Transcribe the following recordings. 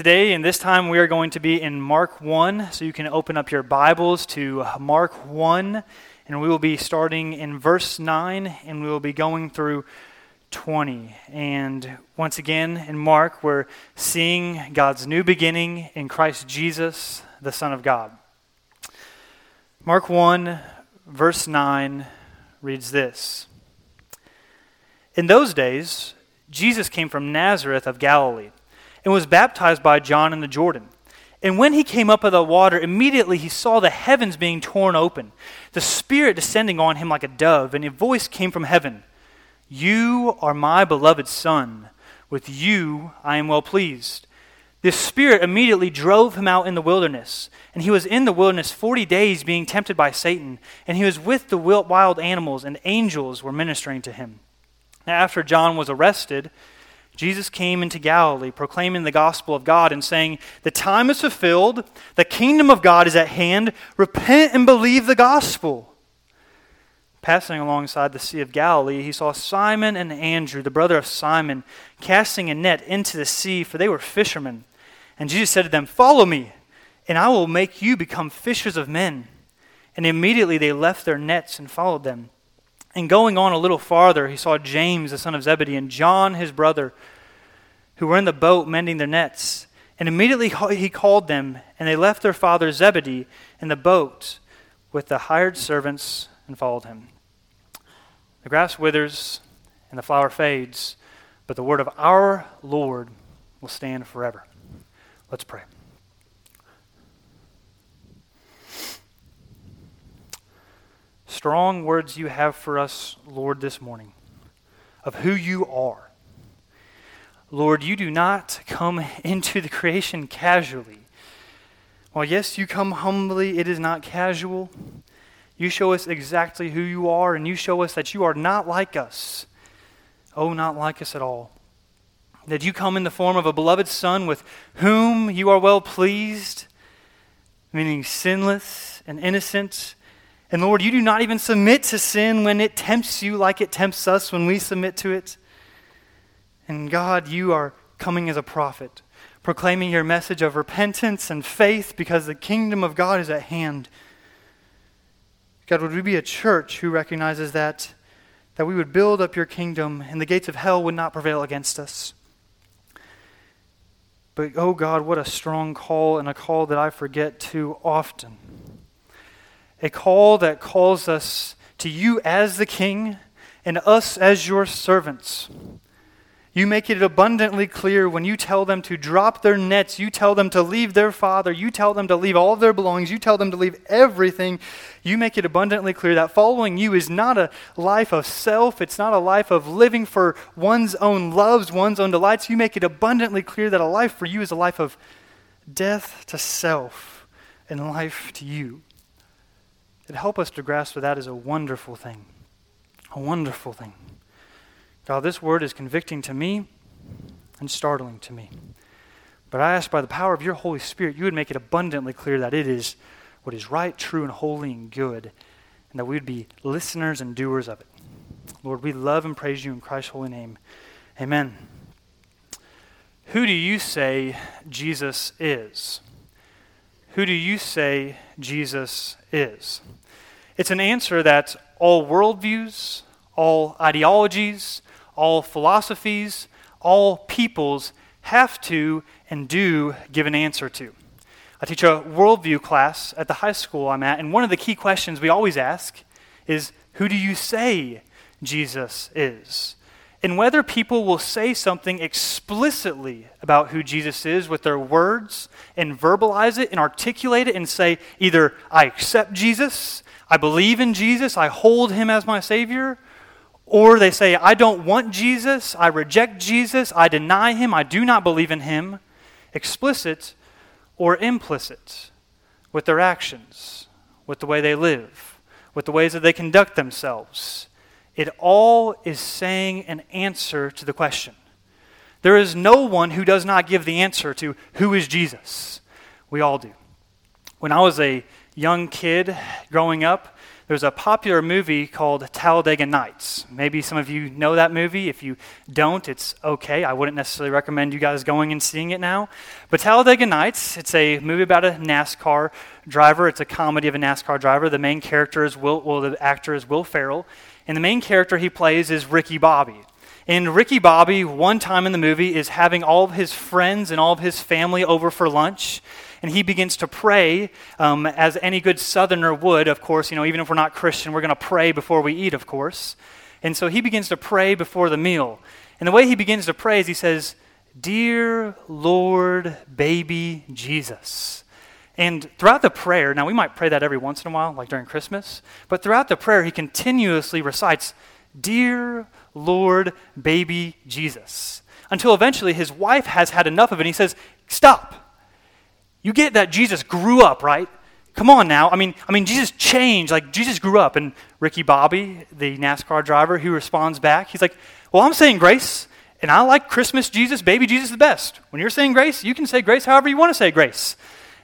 Today, and this time, we are going to be in Mark 1. So you can open up your Bibles to Mark 1, and we will be starting in verse 9, and we will be going through 20. And once again, in Mark, we're seeing God's new beginning in Christ Jesus, the Son of God. Mark 1, verse 9 reads this In those days, Jesus came from Nazareth of Galilee and was baptized by John in the Jordan. And when he came up out of the water, immediately he saw the heavens being torn open, the Spirit descending on him like a dove, and a voice came from heaven You are my beloved Son. With you I am well pleased. This Spirit immediately drove him out in the wilderness. And he was in the wilderness forty days being tempted by Satan. And he was with the wild animals, and angels were ministering to him. Now, after John was arrested, Jesus came into Galilee proclaiming the gospel of God and saying, The time is fulfilled, the kingdom of God is at hand, repent and believe the gospel. Passing alongside the Sea of Galilee, he saw Simon and Andrew, the brother of Simon, casting a net into the sea, for they were fishermen. And Jesus said to them, Follow me, and I will make you become fishers of men. And immediately they left their nets and followed them. And going on a little farther, he saw James, the son of Zebedee, and John, his brother, who were in the boat mending their nets. And immediately he called them, and they left their father Zebedee in the boat with the hired servants and followed him. The grass withers and the flower fades, but the word of our Lord will stand forever. Let's pray. strong words you have for us, Lord, this morning of who you are. Lord, you do not come into the creation casually. While, yes, you come humbly, it is not casual. You show us exactly who you are, and you show us that you are not like us. Oh, not like us at all. That you come in the form of a beloved Son with whom you are well pleased, meaning sinless and innocent and Lord, you do not even submit to sin when it tempts you like it tempts us when we submit to it. And God, you are coming as a prophet, proclaiming your message of repentance and faith because the kingdom of God is at hand. God, would we be a church who recognizes that, that we would build up your kingdom and the gates of hell would not prevail against us? But, oh God, what a strong call and a call that I forget too often a call that calls us to you as the king and us as your servants. You make it abundantly clear when you tell them to drop their nets, you tell them to leave their father, you tell them to leave all of their belongings, you tell them to leave everything. You make it abundantly clear that following you is not a life of self, it's not a life of living for one's own loves, one's own delights. You make it abundantly clear that a life for you is a life of death to self and life to you that help us to grasp that that is a wonderful thing. A wonderful thing. God, this word is convicting to me and startling to me. But I ask by the power of your Holy Spirit, you would make it abundantly clear that it is what is right, true, and holy and good, and that we would be listeners and doers of it. Lord, we love and praise you in Christ's holy name. Amen. Who do you say Jesus is? Who do you say Jesus is? It's an answer that all worldviews, all ideologies, all philosophies, all peoples have to and do give an answer to. I teach a worldview class at the high school I'm at, and one of the key questions we always ask is Who do you say Jesus is? And whether people will say something explicitly about who Jesus is with their words and verbalize it and articulate it and say either, I accept Jesus I believe in Jesus, I hold him as my Savior, or they say, I don't want Jesus, I reject Jesus, I deny him, I do not believe in him, explicit or implicit with their actions, with the way they live, with the ways that they conduct themselves. It all is saying an answer to the question. There is no one who does not give the answer to who is Jesus. We all do. When I was a young kid growing up, there's a popular movie called Talladega Nights. Maybe some of you know that movie. If you don't, it's okay. I wouldn't necessarily recommend you guys going and seeing it now. But Talladega Nights, it's a movie about a NASCAR driver. It's a comedy of a NASCAR driver. The main character is Will, well, the actor is Will Ferrell, and the main character he plays is Ricky Bobby. And Ricky Bobby, one time in the movie, is having all of his friends and all of his family over for lunch and he begins to pray um, as any good southerner would, of course. You know, even if we're not Christian, we're going to pray before we eat, of course. And so he begins to pray before the meal. And the way he begins to pray is he says, Dear Lord, baby Jesus. And throughout the prayer, now we might pray that every once in a while, like during Christmas, but throughout the prayer, he continuously recites, Dear Lord, baby Jesus. Until eventually his wife has had enough of it and he says, Stop. You get that Jesus grew up, right? Come on now. I mean, I mean, Jesus changed. Like Jesus grew up. And Ricky Bobby, the NASCAR driver, he responds back. He's like, "Well, I'm saying grace, and I like Christmas Jesus, baby Jesus the best. When you're saying grace, you can say grace however you want to say grace."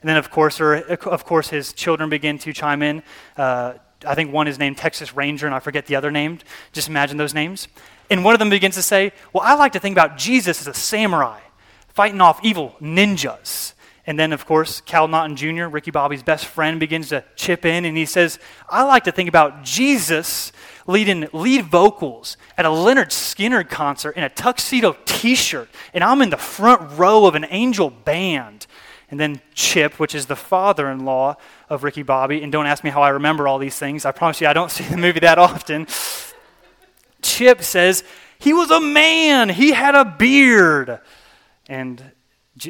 And then, of course, or, of course, his children begin to chime in. Uh, I think one is named Texas Ranger, and I forget the other name. Just imagine those names. And one of them begins to say, "Well, I like to think about Jesus as a samurai, fighting off evil ninjas." And then, of course, Cal Naughton Jr., Ricky Bobby's best friend, begins to chip in and he says, I like to think about Jesus leading lead vocals at a Lynyrd Skynyrd concert in a tuxedo t shirt, and I'm in the front row of an angel band. And then Chip, which is the father in law of Ricky Bobby, and don't ask me how I remember all these things. I promise you I don't see the movie that often. Chip says, He was a man, he had a beard. And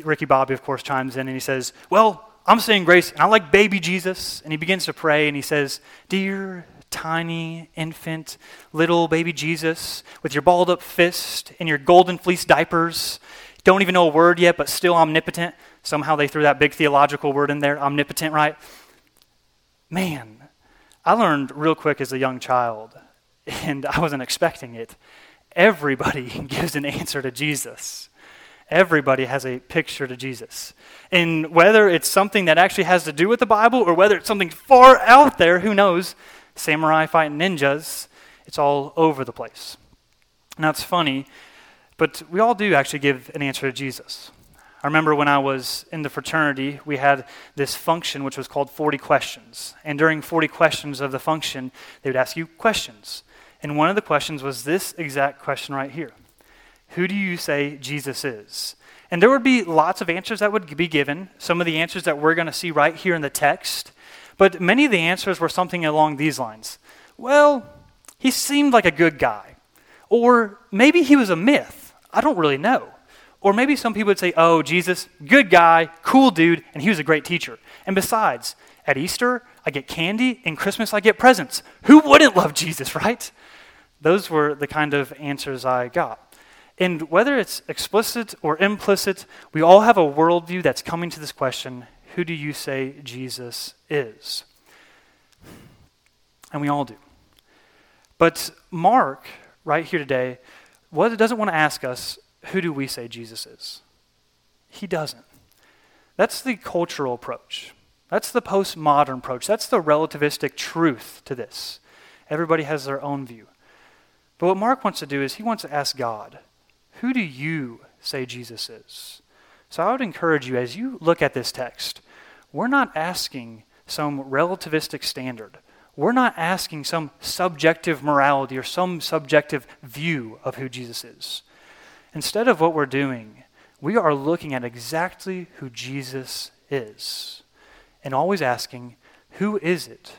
Ricky Bobby, of course, chimes in and he says, Well, I'm saying grace, and I like baby Jesus. And he begins to pray and he says, Dear tiny infant, little baby Jesus, with your balled up fist and your golden fleece diapers, don't even know a word yet, but still omnipotent. Somehow they threw that big theological word in there, omnipotent, right? Man, I learned real quick as a young child, and I wasn't expecting it. Everybody gives an answer to Jesus. Everybody has a picture to Jesus. And whether it's something that actually has to do with the Bible or whether it's something far out there, who knows? Samurai fighting ninjas, it's all over the place. Now it's funny, but we all do actually give an answer to Jesus. I remember when I was in the fraternity, we had this function which was called 40 questions. And during 40 questions of the function, they would ask you questions. And one of the questions was this exact question right here who do you say Jesus is? And there would be lots of answers that would be given, some of the answers that we're going to see right here in the text. But many of the answers were something along these lines Well, he seemed like a good guy. Or maybe he was a myth. I don't really know. Or maybe some people would say, Oh, Jesus, good guy, cool dude, and he was a great teacher. And besides, at Easter, I get candy, and Christmas, I get presents. Who wouldn't love Jesus, right? Those were the kind of answers I got. And whether it's explicit or implicit, we all have a worldview that's coming to this question who do you say Jesus is? And we all do. But Mark, right here today, doesn't want to ask us, who do we say Jesus is? He doesn't. That's the cultural approach. That's the postmodern approach. That's the relativistic truth to this. Everybody has their own view. But what Mark wants to do is he wants to ask God, who do you say Jesus is? So I would encourage you as you look at this text, we're not asking some relativistic standard. We're not asking some subjective morality or some subjective view of who Jesus is. Instead of what we're doing, we are looking at exactly who Jesus is and always asking, who is it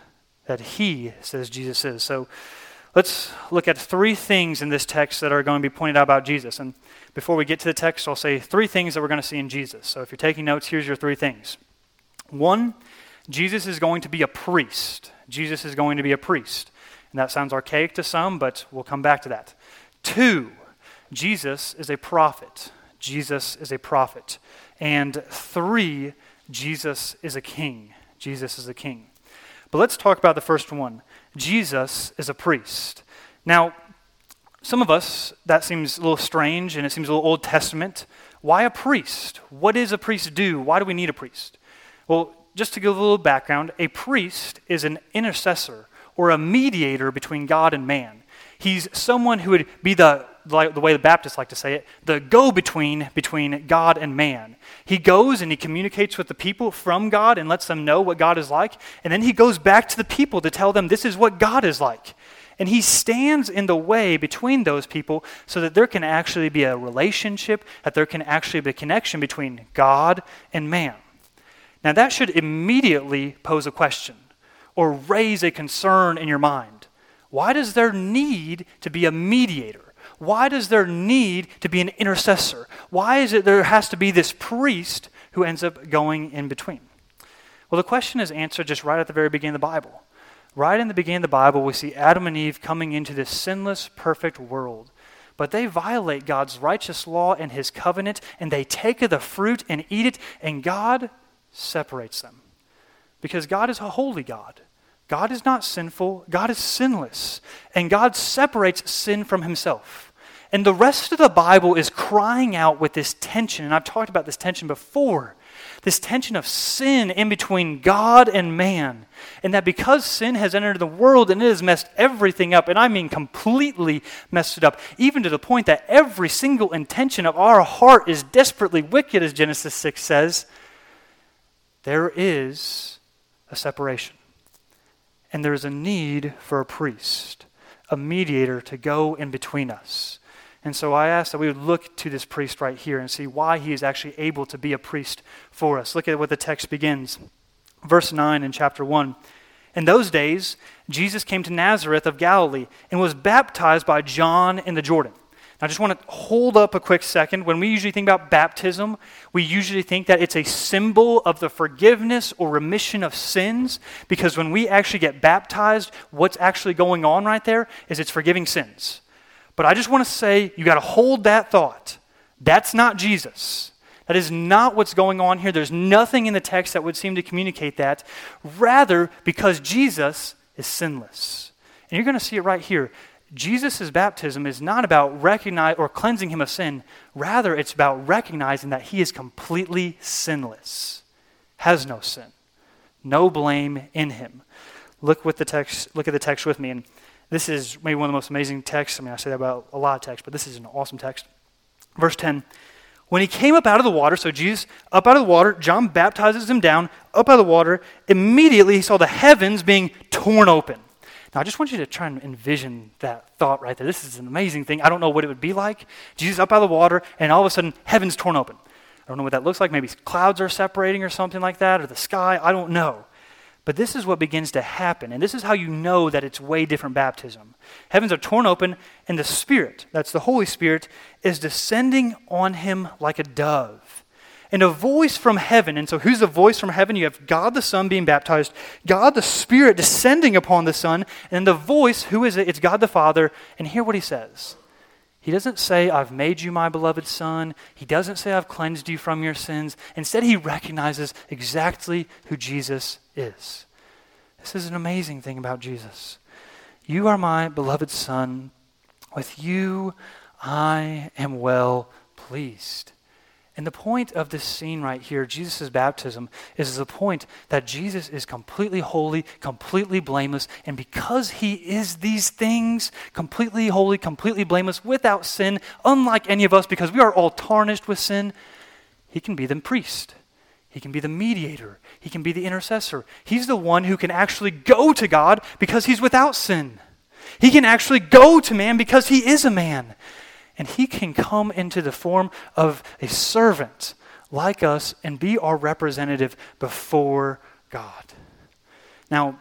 that he says Jesus is? So Let's look at three things in this text that are going to be pointed out about Jesus. And before we get to the text, I'll say three things that we're going to see in Jesus. So if you're taking notes, here's your three things. One, Jesus is going to be a priest. Jesus is going to be a priest. And that sounds archaic to some, but we'll come back to that. Two, Jesus is a prophet. Jesus is a prophet. And three, Jesus is a king. Jesus is a king. But let's talk about the first one Jesus is a priest. Now, some of us, that seems a little strange and it seems a little Old Testament. Why a priest? What does a priest do? Why do we need a priest? Well, just to give a little background, a priest is an intercessor or a mediator between God and man. He's someone who would be the, like the way the Baptists like to say it, the go between between God and man. He goes and he communicates with the people from God and lets them know what God is like. And then he goes back to the people to tell them this is what God is like. And he stands in the way between those people so that there can actually be a relationship, that there can actually be a connection between God and man. Now, that should immediately pose a question or raise a concern in your mind. Why does there need to be a mediator? Why does there need to be an intercessor? Why is it there has to be this priest who ends up going in between? Well, the question is answered just right at the very beginning of the Bible. Right in the beginning of the Bible, we see Adam and Eve coming into this sinless, perfect world. But they violate God's righteous law and his covenant, and they take of the fruit and eat it, and God separates them. Because God is a holy God. God is not sinful, God is sinless, and God separates sin from himself. And the rest of the Bible is crying out with this tension, and I've talked about this tension before this tension of sin in between God and man. And that because sin has entered the world and it has messed everything up, and I mean completely messed it up, even to the point that every single intention of our heart is desperately wicked, as Genesis 6 says, there is a separation. And there is a need for a priest, a mediator to go in between us. And so I ask that we would look to this priest right here and see why he is actually able to be a priest for us. Look at what the text begins. Verse 9 in chapter 1. In those days, Jesus came to Nazareth of Galilee and was baptized by John in the Jordan. Now, I just want to hold up a quick second. When we usually think about baptism, we usually think that it's a symbol of the forgiveness or remission of sins, because when we actually get baptized, what's actually going on right there is it's forgiving sins. But I just want to say you got to hold that thought. That's not Jesus. That is not what's going on here. There's nothing in the text that would seem to communicate that. Rather, because Jesus is sinless. And you're going to see it right here. Jesus' baptism is not about recognize or cleansing him of sin. Rather, it's about recognizing that he is completely sinless, has no sin, no blame in him. Look with the text. Look at the text with me, and this is maybe one of the most amazing texts. I mean, I say that about a lot of texts, but this is an awesome text. Verse ten. When he came up out of the water, so Jesus up out of the water, John baptizes him down, up out of the water. Immediately he saw the heavens being torn open now, I just want you to try and envision that thought right there. This is an amazing thing. I don't know what it would be like. Jesus up out of the water, and all of a sudden, heaven's torn open. I don't know what that looks like. Maybe clouds are separating or something like that, or the sky. I don't know. But this is what begins to happen. And this is how you know that it's way different baptism. Heavens are torn open, and the Spirit, that's the Holy Spirit, is descending on him like a dove and a voice from heaven. And so, who's the voice from heaven? You have God the Son being baptized, God the Spirit descending upon the Son, and the voice, who is it? It's God the Father. And hear what he says. He doesn't say, I've made you my beloved Son. He doesn't say, I've cleansed you from your sins. Instead, he recognizes exactly who Jesus is. This is an amazing thing about Jesus. You are my beloved Son. With you, I am well pleased. And the point of this scene right here, Jesus' baptism, is the point that Jesus is completely holy, completely blameless, and because he is these things, completely holy, completely blameless, without sin, unlike any of us, because we are all tarnished with sin, he can be the priest. He can be the mediator. He can be the intercessor. He's the one who can actually go to God because he's without sin. He can actually go to man because he is a man and he can come into the form of a servant like us and be our representative before God. Now,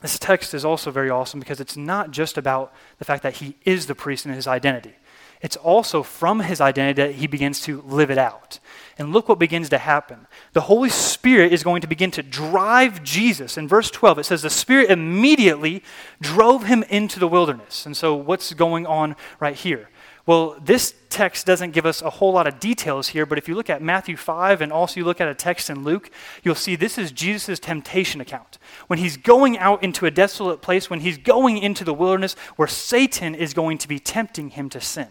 this text is also very awesome because it's not just about the fact that he is the priest and his identity. It's also from his identity that he begins to live it out. And look what begins to happen. The Holy Spirit is going to begin to drive Jesus. In verse 12, it says, The Spirit immediately drove him into the wilderness. And so, what's going on right here? Well, this text doesn't give us a whole lot of details here, but if you look at Matthew 5 and also you look at a text in Luke, you'll see this is Jesus' temptation account. When he's going out into a desolate place, when he's going into the wilderness where Satan is going to be tempting him to sin.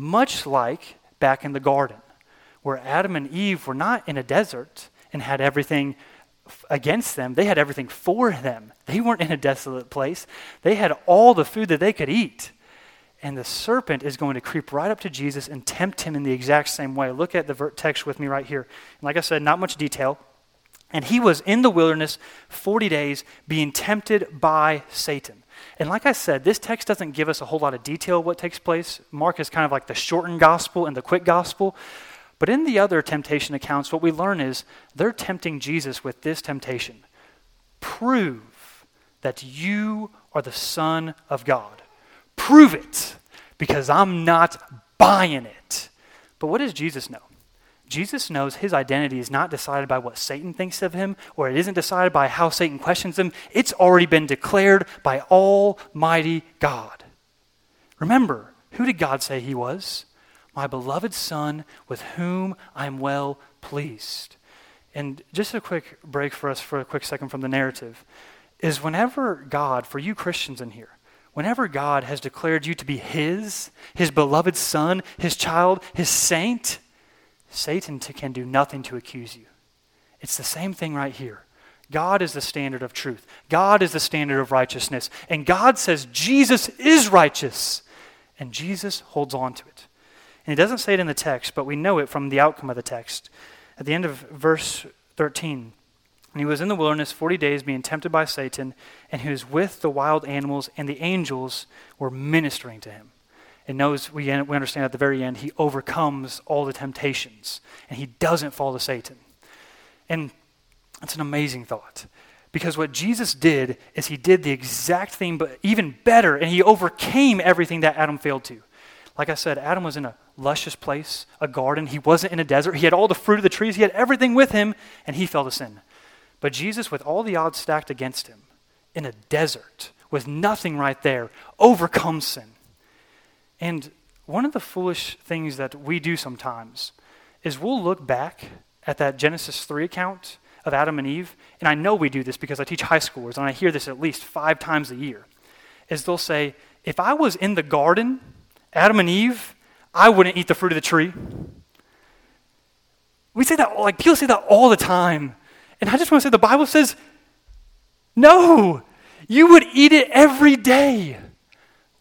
Much like back in the garden, where Adam and Eve were not in a desert and had everything against them, they had everything for them. They weren't in a desolate place, they had all the food that they could eat. And the serpent is going to creep right up to Jesus and tempt him in the exact same way. Look at the text with me right here. And like I said, not much detail. And he was in the wilderness 40 days being tempted by Satan. And like I said, this text doesn't give us a whole lot of detail of what takes place. Mark is kind of like the shortened gospel and the quick gospel. But in the other temptation accounts, what we learn is they're tempting Jesus with this temptation prove that you are the Son of God. Prove it, because I'm not buying it. But what does Jesus know? Jesus knows his identity is not decided by what Satan thinks of him, or it isn't decided by how Satan questions him. It's already been declared by Almighty God. Remember, who did God say he was? my beloved Son, with whom I'm well pleased. And just a quick break for us for a quick second from the narrative is whenever God, for you Christians in here, whenever God has declared you to be His, His beloved Son, His child, His saint, Satan can do nothing to accuse you. It's the same thing right here. God is the standard of truth. God is the standard of righteousness. And God says Jesus is righteous. And Jesus holds on to it. And he doesn't say it in the text, but we know it from the outcome of the text. At the end of verse 13, and he was in the wilderness 40 days being tempted by Satan, and he was with the wild animals, and the angels were ministering to him. Knows, we, we understand at the very end, he overcomes all the temptations, and he doesn't fall to Satan. And that's an amazing thought. Because what Jesus did is he did the exact thing, but even better, and he overcame everything that Adam failed to. Like I said, Adam was in a luscious place, a garden. He wasn't in a desert. He had all the fruit of the trees, he had everything with him, and he fell to sin. But Jesus, with all the odds stacked against him, in a desert, with nothing right there, overcomes sin. And one of the foolish things that we do sometimes is we'll look back at that Genesis 3 account of Adam and Eve, and I know we do this because I teach high schoolers, and I hear this at least five times a year, is they'll say, if I was in the garden, Adam and Eve, I wouldn't eat the fruit of the tree. We say that, like, people say that all the time. And I just want to say the Bible says, no, you would eat it every day.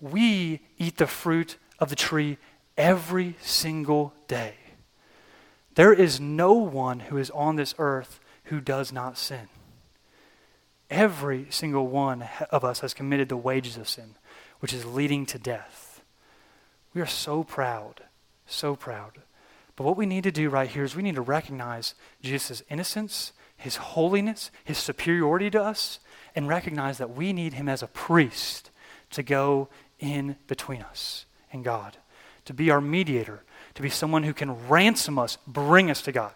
We eat the fruit of the tree every single day. There is no one who is on this earth who does not sin. Every single one of us has committed the wages of sin, which is leading to death. We are so proud, so proud. But what we need to do right here is we need to recognize Jesus' innocence, his holiness, his superiority to us, and recognize that we need him as a priest to go in between us and God, to be our mediator, to be someone who can ransom us, bring us to God.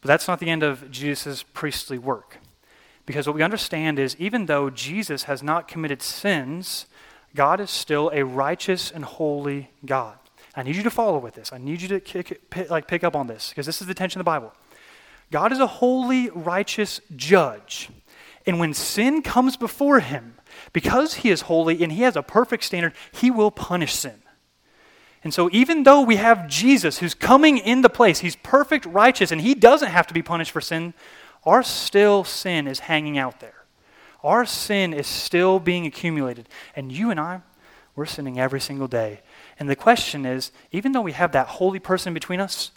But that's not the end of Jesus' priestly work. Because what we understand is even though Jesus has not committed sins, God is still a righteous and holy God. I need you to follow with this. I need you to kick, pick, like pick up on this because this is the tension of the Bible. God is a holy, righteous judge. And when sin comes before him, because he is holy and he has a perfect standard, he will punish sin. And so, even though we have Jesus who's coming in the place, he's perfect, righteous, and he doesn't have to be punished for sin, our still sin is hanging out there. Our sin is still being accumulated. And you and I, we're sinning every single day. And the question is even though we have that holy person between us,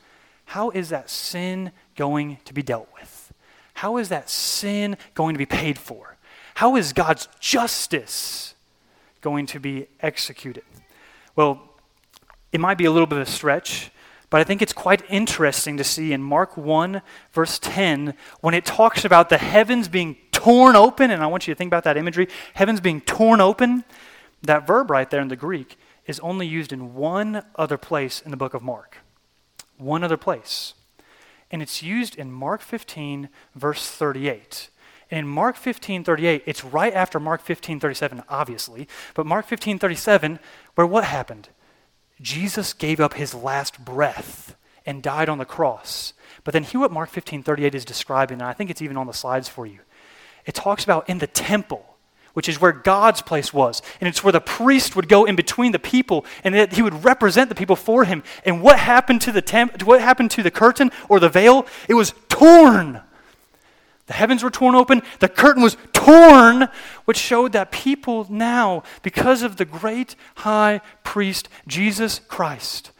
how is that sin going to be dealt with? How is that sin going to be paid for? How is God's justice going to be executed? Well, it might be a little bit of a stretch, but I think it's quite interesting to see in Mark 1, verse 10, when it talks about the heavens being torn open, and I want you to think about that imagery heavens being torn open. That verb right there in the Greek is only used in one other place in the book of Mark. One other place. And it's used in Mark 15, verse 38. And in Mark 15, 38, it's right after Mark 15, 37, obviously, but Mark 15, 37, where what happened? Jesus gave up his last breath and died on the cross. But then hear what Mark 15, 38 is describing, and I think it's even on the slides for you it talks about in the temple, which is where God's place was. And it's where the priest would go in between the people and that he would represent the people for him. And what happened to the temp- what happened to the curtain or the veil? It was torn. The heavens were torn open, the curtain was torn, which showed that people now, because of the great high priest, Jesus Christ,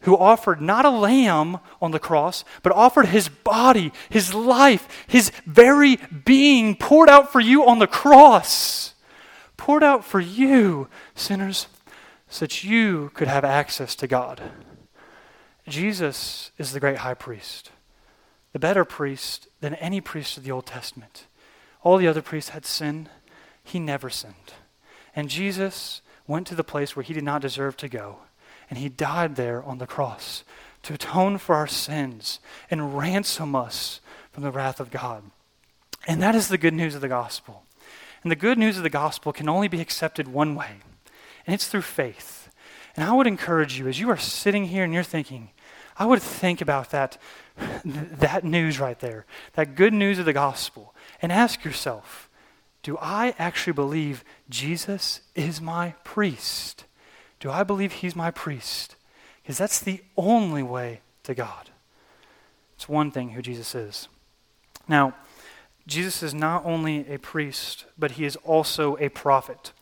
who offered not a lamb on the cross, but offered his body, his life, his very being poured out for you on the cross, poured out for you, sinners, so that you could have access to God. Jesus is the great high priest the better priest than any priest of the Old Testament. All the other priests had sin. He never sinned. And Jesus went to the place where he did not deserve to go. And he died there on the cross to atone for our sins and ransom us from the wrath of God. And that is the good news of the gospel. And the good news of the gospel can only be accepted one way, and it's through faith. And I would encourage you, as you are sitting here and you're thinking, I would think about that that news right there, that good news of the gospel, and ask yourself do I actually believe Jesus is my priest? Do I believe he's my priest? Because that's the only way to God. It's one thing who Jesus is. Now, Jesus is not only a priest, but he is also a prophet.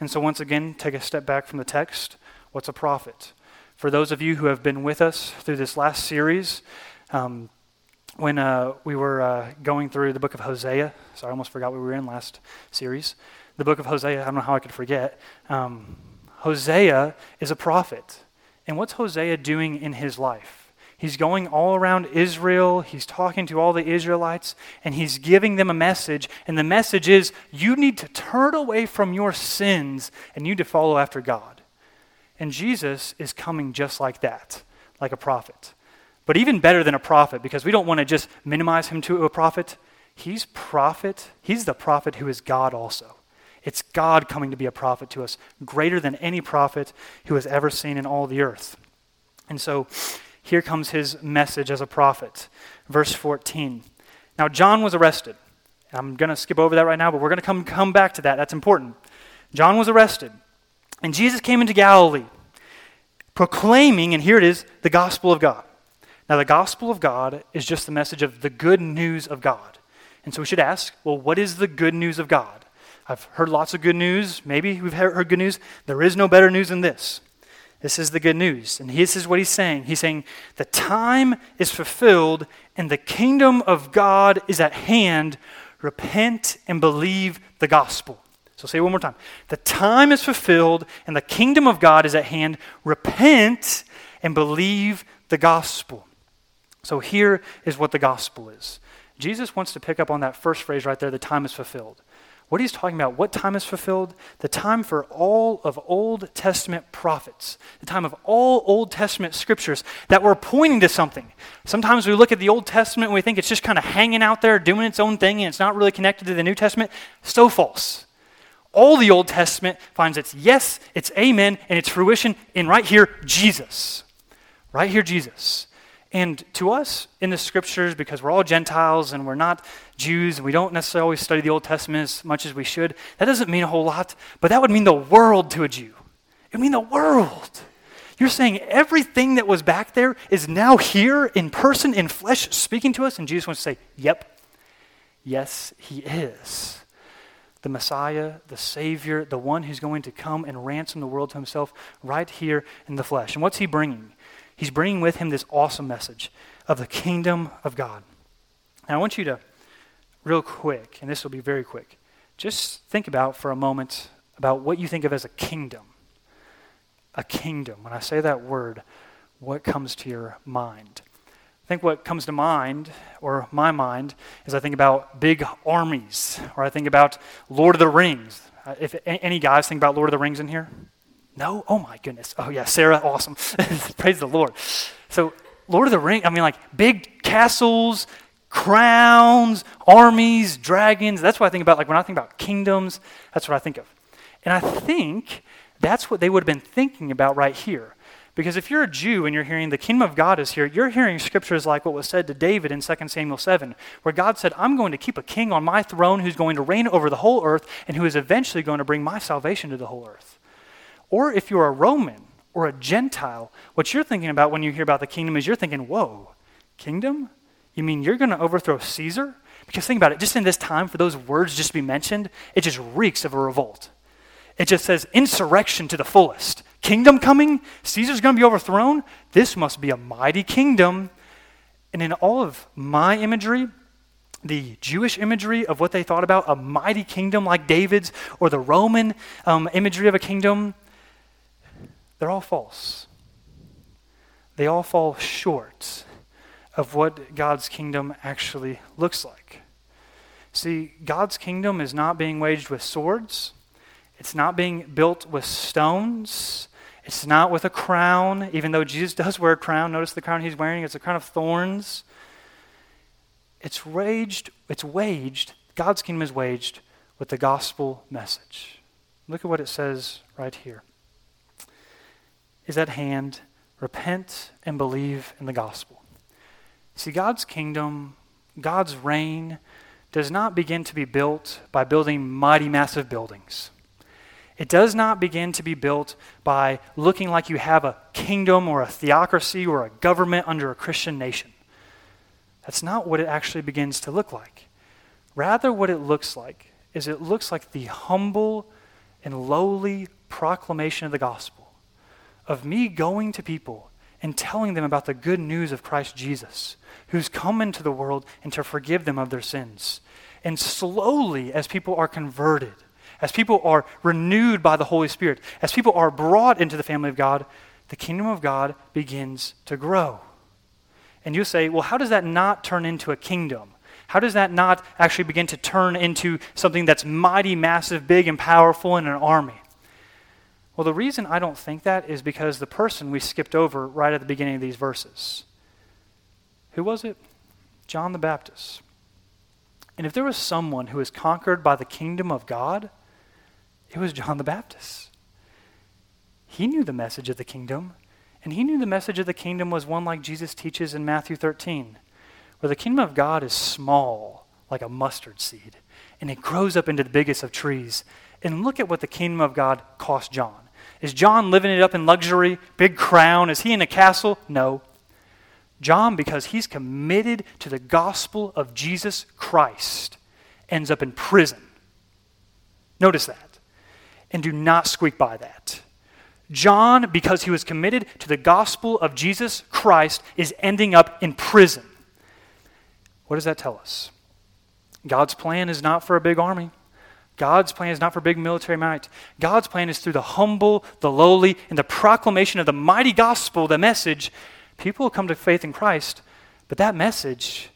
And so, once again, take a step back from the text. What's a prophet? For those of you who have been with us through this last series, um, when uh, we were uh, going through the book of Hosea, so I almost forgot what we were in last series. The book of Hosea, I don't know how I could forget. Um, Hosea is a prophet. And what's Hosea doing in his life? He's going all around Israel. He's talking to all the Israelites, and he's giving them a message. And the message is you need to turn away from your sins and you need to follow after God. And Jesus is coming just like that, like a prophet. But even better than a prophet, because we don't want to just minimize him to a prophet, he's prophet. He's the prophet who is God also. It's God coming to be a prophet to us, greater than any prophet who has ever seen in all the earth. And so here comes his message as a prophet. Verse 14. Now, John was arrested. I'm going to skip over that right now, but we're going to come, come back to that. That's important. John was arrested. And Jesus came into Galilee, proclaiming, and here it is, the gospel of God. Now, the gospel of God is just the message of the good news of God. And so we should ask, well, what is the good news of God? I've heard lots of good news. Maybe we've heard good news. There is no better news than this. This is the good news. And this is what he's saying. He's saying, the time is fulfilled and the kingdom of God is at hand. Repent and believe the gospel. So say one more time. The time is fulfilled and the kingdom of God is at hand. Repent and believe the gospel. So here is what the gospel is. Jesus wants to pick up on that first phrase right there the time is fulfilled. What he's talking about, what time is fulfilled? The time for all of Old Testament prophets, the time of all Old Testament scriptures that were pointing to something. Sometimes we look at the Old Testament and we think it's just kind of hanging out there doing its own thing and it's not really connected to the New Testament. So false. All the Old Testament finds its yes, its amen, and its fruition in right here, Jesus. Right here, Jesus. And to us in the scriptures, because we're all Gentiles and we're not Jews and we don't necessarily always study the Old Testament as much as we should, that doesn't mean a whole lot, but that would mean the world to a Jew. It would mean the world. You're saying everything that was back there is now here in person, in flesh, speaking to us, and Jesus wants to say, Yep, yes, he is. The Messiah, the Savior, the one who's going to come and ransom the world to himself right here in the flesh. And what's he bringing? He's bringing with him this awesome message of the kingdom of God. Now, I want you to, real quick, and this will be very quick, just think about for a moment about what you think of as a kingdom. A kingdom. When I say that word, what comes to your mind? I think what comes to mind, or my mind, is I think about big armies, or I think about Lord of the Rings. Uh, if any guys think about Lord of the Rings in here? No? Oh my goodness. Oh yeah, Sarah, awesome. Praise the Lord. So, Lord of the Rings, I mean, like big castles, crowns, armies, dragons. That's what I think about. Like when I think about kingdoms, that's what I think of. And I think that's what they would have been thinking about right here. Because if you're a Jew and you're hearing the kingdom of God is here, you're hearing scriptures like what was said to David in 2 Samuel 7, where God said, I'm going to keep a king on my throne who's going to reign over the whole earth and who is eventually going to bring my salvation to the whole earth. Or if you're a Roman or a Gentile, what you're thinking about when you hear about the kingdom is you're thinking, whoa, kingdom? You mean you're going to overthrow Caesar? Because think about it, just in this time, for those words just to be mentioned, it just reeks of a revolt. It just says insurrection to the fullest. Kingdom coming? Caesar's going to be overthrown? This must be a mighty kingdom. And in all of my imagery, the Jewish imagery of what they thought about a mighty kingdom like David's, or the Roman um, imagery of a kingdom, they're all false. They all fall short of what God's kingdom actually looks like. See, God's kingdom is not being waged with swords, it's not being built with stones. It's not with a crown, even though Jesus does wear a crown. Notice the crown he's wearing, it's a crown of thorns. It's waged, it's waged, God's kingdom is waged with the gospel message. Look at what it says right here. Is at hand, repent and believe in the gospel. See, God's kingdom, God's reign, does not begin to be built by building mighty, massive buildings. It does not begin to be built by looking like you have a kingdom or a theocracy or a government under a Christian nation. That's not what it actually begins to look like. Rather, what it looks like is it looks like the humble and lowly proclamation of the gospel, of me going to people and telling them about the good news of Christ Jesus, who's come into the world and to forgive them of their sins. And slowly, as people are converted, as people are renewed by the Holy Spirit, as people are brought into the family of God, the kingdom of God begins to grow. And you say, well, how does that not turn into a kingdom? How does that not actually begin to turn into something that's mighty, massive, big, and powerful in an army? Well, the reason I don't think that is because the person we skipped over right at the beginning of these verses. Who was it? John the Baptist. And if there was someone who was conquered by the kingdom of God, it was John the Baptist. He knew the message of the kingdom. And he knew the message of the kingdom was one like Jesus teaches in Matthew 13, where the kingdom of God is small, like a mustard seed, and it grows up into the biggest of trees. And look at what the kingdom of God cost John. Is John living it up in luxury, big crown? Is he in a castle? No. John, because he's committed to the gospel of Jesus Christ, ends up in prison. Notice that. And do not squeak by that. John, because he was committed to the gospel of Jesus Christ, is ending up in prison. What does that tell us? God's plan is not for a big army. God's plan is not for big military might. God's plan is through the humble, the lowly, and the proclamation of the mighty gospel, the message. People will come to faith in Christ, but that message,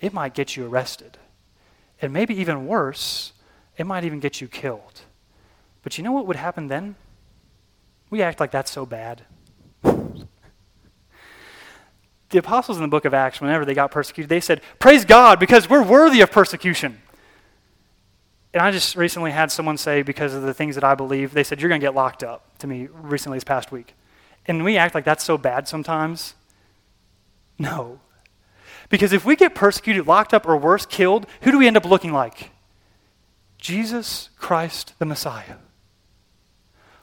it might get you arrested. And maybe even worse, it might even get you killed. But you know what would happen then? We act like that's so bad. the apostles in the book of Acts, whenever they got persecuted, they said, Praise God, because we're worthy of persecution. And I just recently had someone say, because of the things that I believe, they said, You're going to get locked up to me recently this past week. And we act like that's so bad sometimes. No. Because if we get persecuted, locked up, or worse, killed, who do we end up looking like? Jesus Christ the Messiah.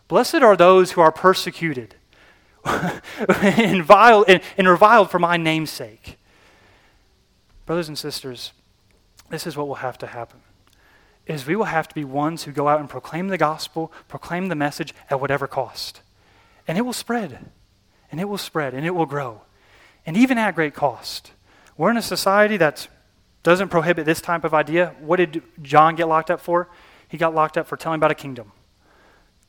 Blessed are those who are persecuted and, vile, and, and reviled for my name's sake. Brothers and sisters, this is what will have to happen is we will have to be ones who go out and proclaim the gospel, proclaim the message at whatever cost. And it will spread. And it will spread and it will grow. And even at great cost. We're in a society that doesn't prohibit this type of idea. What did John get locked up for? He got locked up for telling about a kingdom.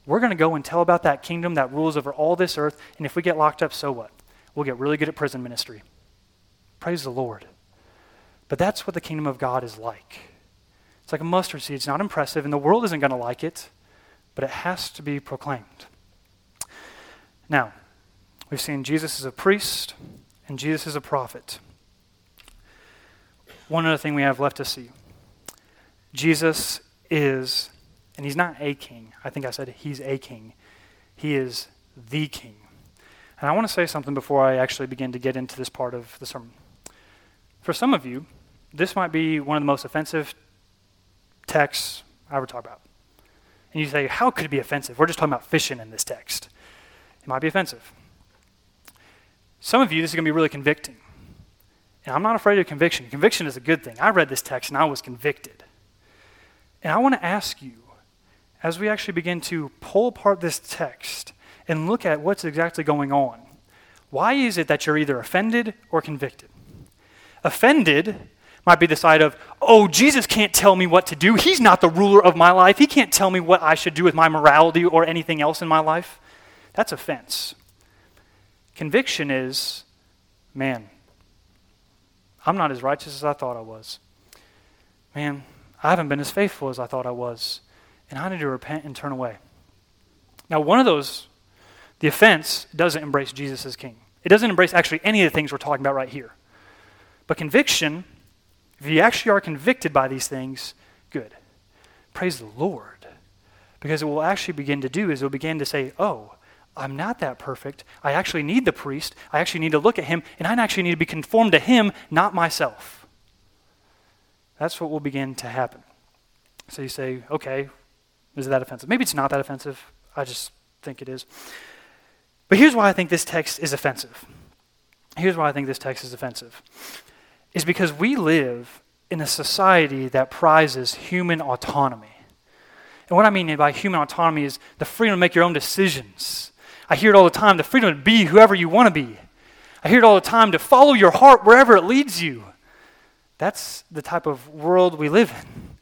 We're going to go and tell about that kingdom that rules over all this earth, and if we get locked up, so what? We'll get really good at prison ministry. Praise the Lord. But that's what the kingdom of God is like. It's like a mustard seed. It's not impressive, and the world isn't going to like it, but it has to be proclaimed. Now, we've seen Jesus is a priest and Jesus is a prophet. One other thing we have left to see Jesus is and he's not a king. I think I said he's a king. He is the king. And I want to say something before I actually begin to get into this part of the sermon. For some of you, this might be one of the most offensive texts I ever talk about. And you say, how could it be offensive? We're just talking about fishing in this text. It might be offensive. Some of you, this is going to be really convicting. And I'm not afraid of conviction. Conviction is a good thing. I read this text and I was convicted. And I want to ask you, as we actually begin to pull apart this text and look at what's exactly going on, why is it that you're either offended or convicted? Offended might be the side of, oh, Jesus can't tell me what to do. He's not the ruler of my life. He can't tell me what I should do with my morality or anything else in my life. That's offense. Conviction is, man, I'm not as righteous as I thought I was. Man, I haven't been as faithful as I thought I was. And I need to repent and turn away. Now, one of those, the offense, doesn't embrace Jesus as king. It doesn't embrace actually any of the things we're talking about right here. But conviction, if you actually are convicted by these things, good. Praise the Lord. Because it will actually begin to do is it will begin to say, oh, I'm not that perfect. I actually need the priest. I actually need to look at him, and I actually need to be conformed to him, not myself. That's what will begin to happen. So you say, okay, is that offensive? Maybe it's not that offensive. I just think it is. But here's why I think this text is offensive. Here's why I think this text is offensive. Is because we live in a society that prizes human autonomy. And what I mean by human autonomy is the freedom to make your own decisions. I hear it all the time the freedom to be whoever you want to be. I hear it all the time to follow your heart wherever it leads you. That's the type of world we live in.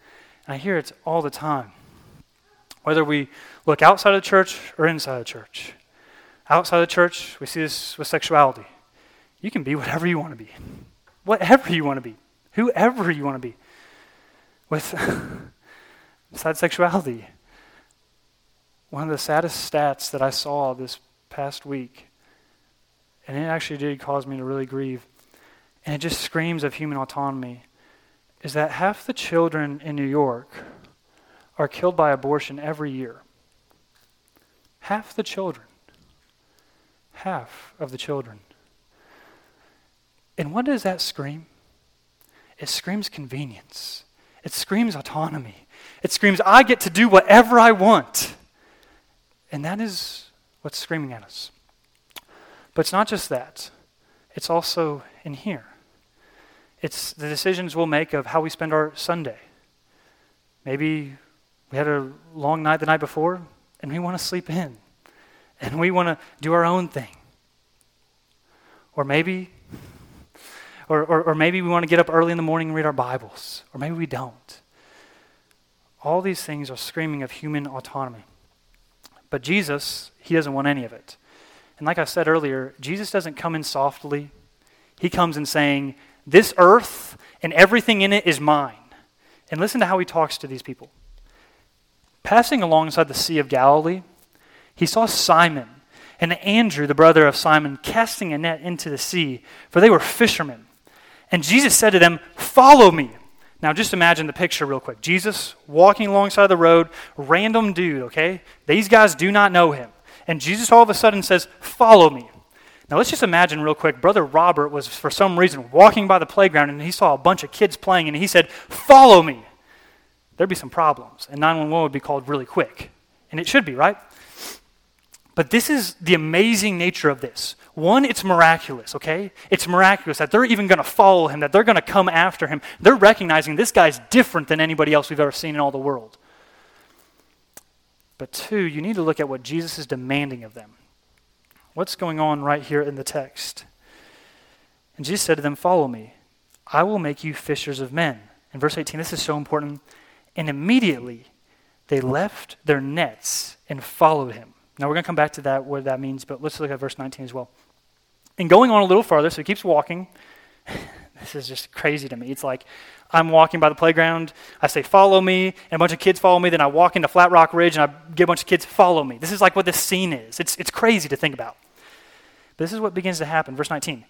And I hear it all the time. Whether we look outside of the church or inside the church. Outside the church, we see this with sexuality. You can be whatever you want to be. Whatever you want to be. Whoever you want to be. With besides sexuality. One of the saddest stats that I saw this past week, and it actually did cause me to really grieve, and it just screams of human autonomy, is that half the children in New York are killed by abortion every year. Half the children. Half of the children. And what does that scream? It screams convenience. It screams autonomy. It screams, I get to do whatever I want. And that is what's screaming at us. But it's not just that, it's also in here. It's the decisions we'll make of how we spend our Sunday. Maybe we had a long night the night before, and we want to sleep in, and we want to do our own thing. Or maybe, or, or, or maybe we want to get up early in the morning and read our Bibles, or maybe we don't. All these things are screaming of human autonomy. But Jesus, he doesn't want any of it. And like I said earlier, Jesus doesn't come in softly. He comes in saying, This earth and everything in it is mine. And listen to how he talks to these people. Passing alongside the Sea of Galilee, he saw Simon and Andrew, the brother of Simon, casting a net into the sea, for they were fishermen. And Jesus said to them, Follow me. Now, just imagine the picture real quick. Jesus walking alongside the road, random dude, okay? These guys do not know him. And Jesus all of a sudden says, Follow me. Now, let's just imagine real quick. Brother Robert was, for some reason, walking by the playground and he saw a bunch of kids playing and he said, Follow me. There'd be some problems, and 911 would be called really quick. And it should be, right? But this is the amazing nature of this. One, it's miraculous, okay? It's miraculous that they're even going to follow him, that they're going to come after him. They're recognizing this guy's different than anybody else we've ever seen in all the world. But two, you need to look at what Jesus is demanding of them. What's going on right here in the text? And Jesus said to them, Follow me. I will make you fishers of men. In verse 18, this is so important. And immediately they left their nets and followed him. Now we're going to come back to that, what that means, but let's look at verse 19 as well. And going on a little farther, so he keeps walking. this is just crazy to me. It's like I'm walking by the playground, I say, Follow me, and a bunch of kids follow me. Then I walk into Flat Rock Ridge and I get a bunch of kids, Follow me. This is like what this scene is. It's, it's crazy to think about. This is what begins to happen. Verse 19.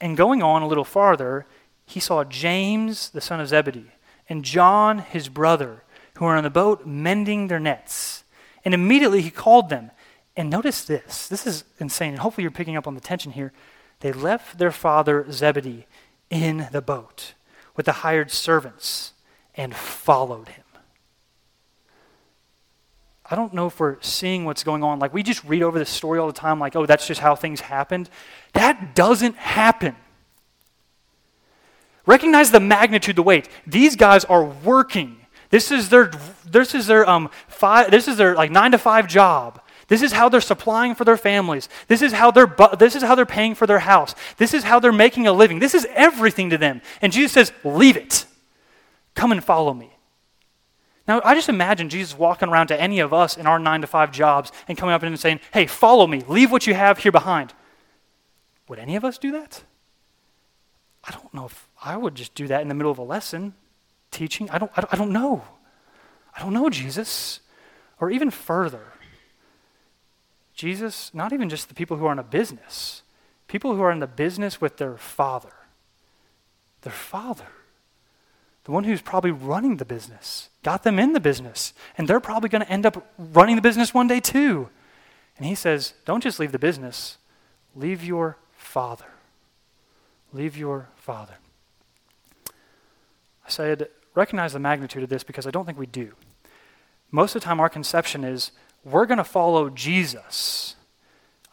And going on a little farther, he saw James, the son of Zebedee, and John, his brother, who were on the boat mending their nets. And immediately he called them. And notice this this is insane. And hopefully you're picking up on the tension here. They left their father Zebedee in the boat with the hired servants and followed him. I don't know if we're seeing what's going on. Like, we just read over this story all the time, like, oh, that's just how things happened. That doesn't happen. Recognize the magnitude, the weight. These guys are working. This is their, this is their, um, five, this is their like nine to five job. This is how they're supplying for their families. This is how they're, bu- this is how they're paying for their house. This is how they're making a living. This is everything to them. And Jesus says, leave it. Come and follow me. Now, I just imagine Jesus walking around to any of us in our nine to five jobs and coming up and saying, Hey, follow me, leave what you have here behind. Would any of us do that? I don't know if I would just do that in the middle of a lesson, teaching. I don't, I don't, I don't know. I don't know, Jesus. Or even further, Jesus, not even just the people who are in a business, people who are in the business with their father. Their father. The one who's probably running the business, got them in the business, and they're probably going to end up running the business one day too. And he says, Don't just leave the business, leave your father. Leave your father. I said, recognize the magnitude of this because I don't think we do. Most of the time, our conception is we're going to follow Jesus.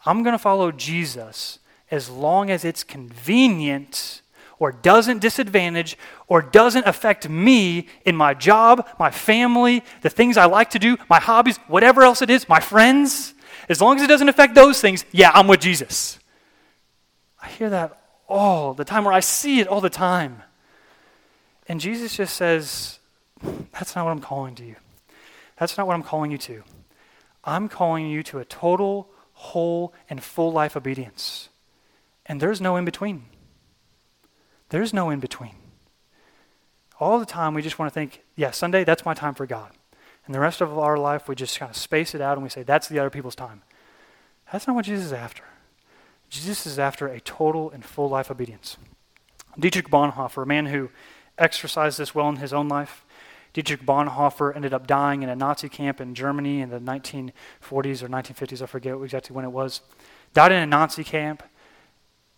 I'm going to follow Jesus as long as it's convenient or doesn't disadvantage or doesn't affect me in my job, my family, the things I like to do, my hobbies, whatever else it is, my friends. As long as it doesn't affect those things, yeah, I'm with Jesus. I hear that all the time, or I see it all the time. And Jesus just says, That's not what I'm calling to you. That's not what I'm calling you to. I'm calling you to a total, whole, and full life obedience. And there's no in between. There's no in between. All the time, we just want to think, yeah, Sunday, that's my time for God. And the rest of our life, we just kind of space it out and we say, that's the other people's time. That's not what Jesus is after. Jesus is after a total and full life obedience. Dietrich Bonhoeffer, a man who exercised this well in his own life, Dietrich Bonhoeffer ended up dying in a Nazi camp in Germany in the 1940s or 1950s, I forget exactly when it was. Died in a Nazi camp.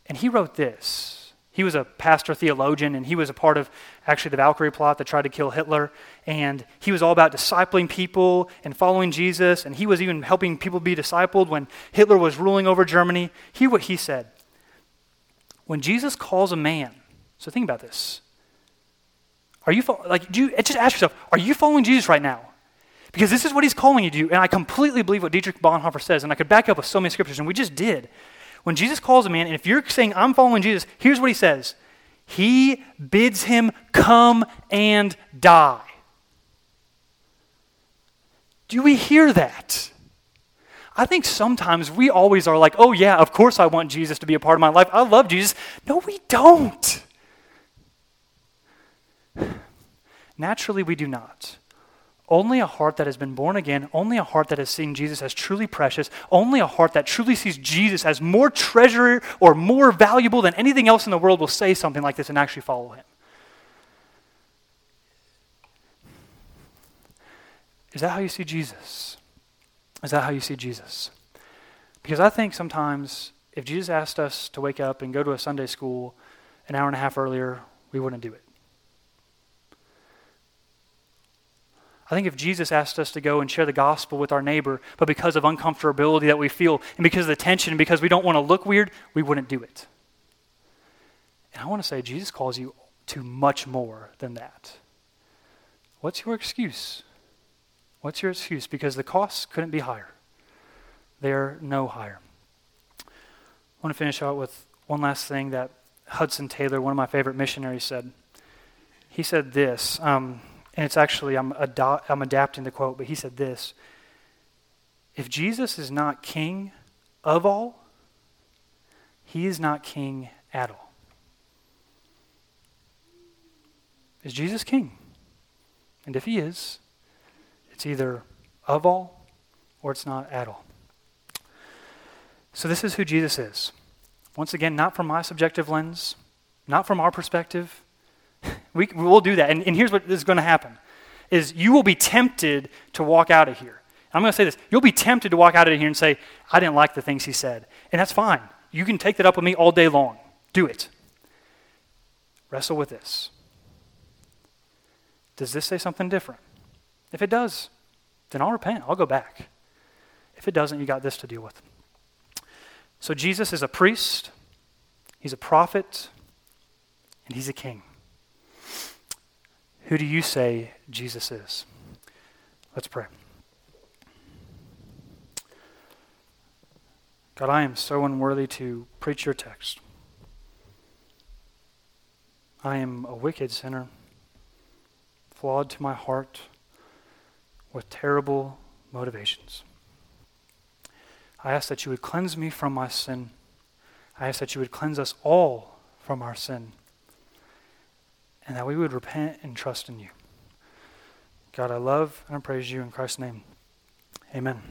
And he wrote this he was a pastor theologian, and he was a part of actually the Valkyrie plot that tried to kill Hitler. And he was all about discipling people and following Jesus. And he was even helping people be discipled when Hitler was ruling over Germany. Hear what he said. When Jesus calls a man, so think about this. Are you like? Do you just ask yourself? Are you following Jesus right now? Because this is what he's calling you to do, and I completely believe what Dietrich Bonhoeffer says, and I could back up with so many scriptures, and we just did. When Jesus calls a man, and if you're saying, I'm following Jesus, here's what he says He bids him come and die. Do we hear that? I think sometimes we always are like, oh, yeah, of course I want Jesus to be a part of my life. I love Jesus. No, we don't. Naturally, we do not. Only a heart that has been born again, only a heart that has seen Jesus as truly precious, only a heart that truly sees Jesus as more treasure or more valuable than anything else in the world will say something like this and actually follow him. Is that how you see Jesus? Is that how you see Jesus? Because I think sometimes if Jesus asked us to wake up and go to a Sunday school an hour and a half earlier, we wouldn't do it. I think if Jesus asked us to go and share the gospel with our neighbor, but because of uncomfortability that we feel, and because of the tension, and because we don't want to look weird, we wouldn't do it. And I want to say, Jesus calls you to much more than that. What's your excuse? What's your excuse? Because the costs couldn't be higher. They're no higher. I want to finish out with one last thing that Hudson Taylor, one of my favorite missionaries, said. He said this. Um, and it's actually, I'm, ado- I'm adapting the quote, but he said this If Jesus is not king of all, he is not king at all. Is Jesus king? And if he is, it's either of all or it's not at all. So, this is who Jesus is. Once again, not from my subjective lens, not from our perspective, we, we'll do that. And, and here's what is going to happen is you will be tempted to walk out of here. I'm going to say this. You'll be tempted to walk out of here and say, I didn't like the things he said. And that's fine. You can take that up with me all day long. Do it. Wrestle with this. Does this say something different? If it does, then I'll repent. I'll go back. If it doesn't, you got this to deal with. So Jesus is a priest, he's a prophet, and he's a king. Who do you say Jesus is? Let's pray. God, I am so unworthy to preach your text. I am a wicked sinner, flawed to my heart, with terrible motivations. I ask that you would cleanse me from my sin. I ask that you would cleanse us all from our sin. And that we would repent and trust in you. God, I love and I praise you in Christ's name. Amen.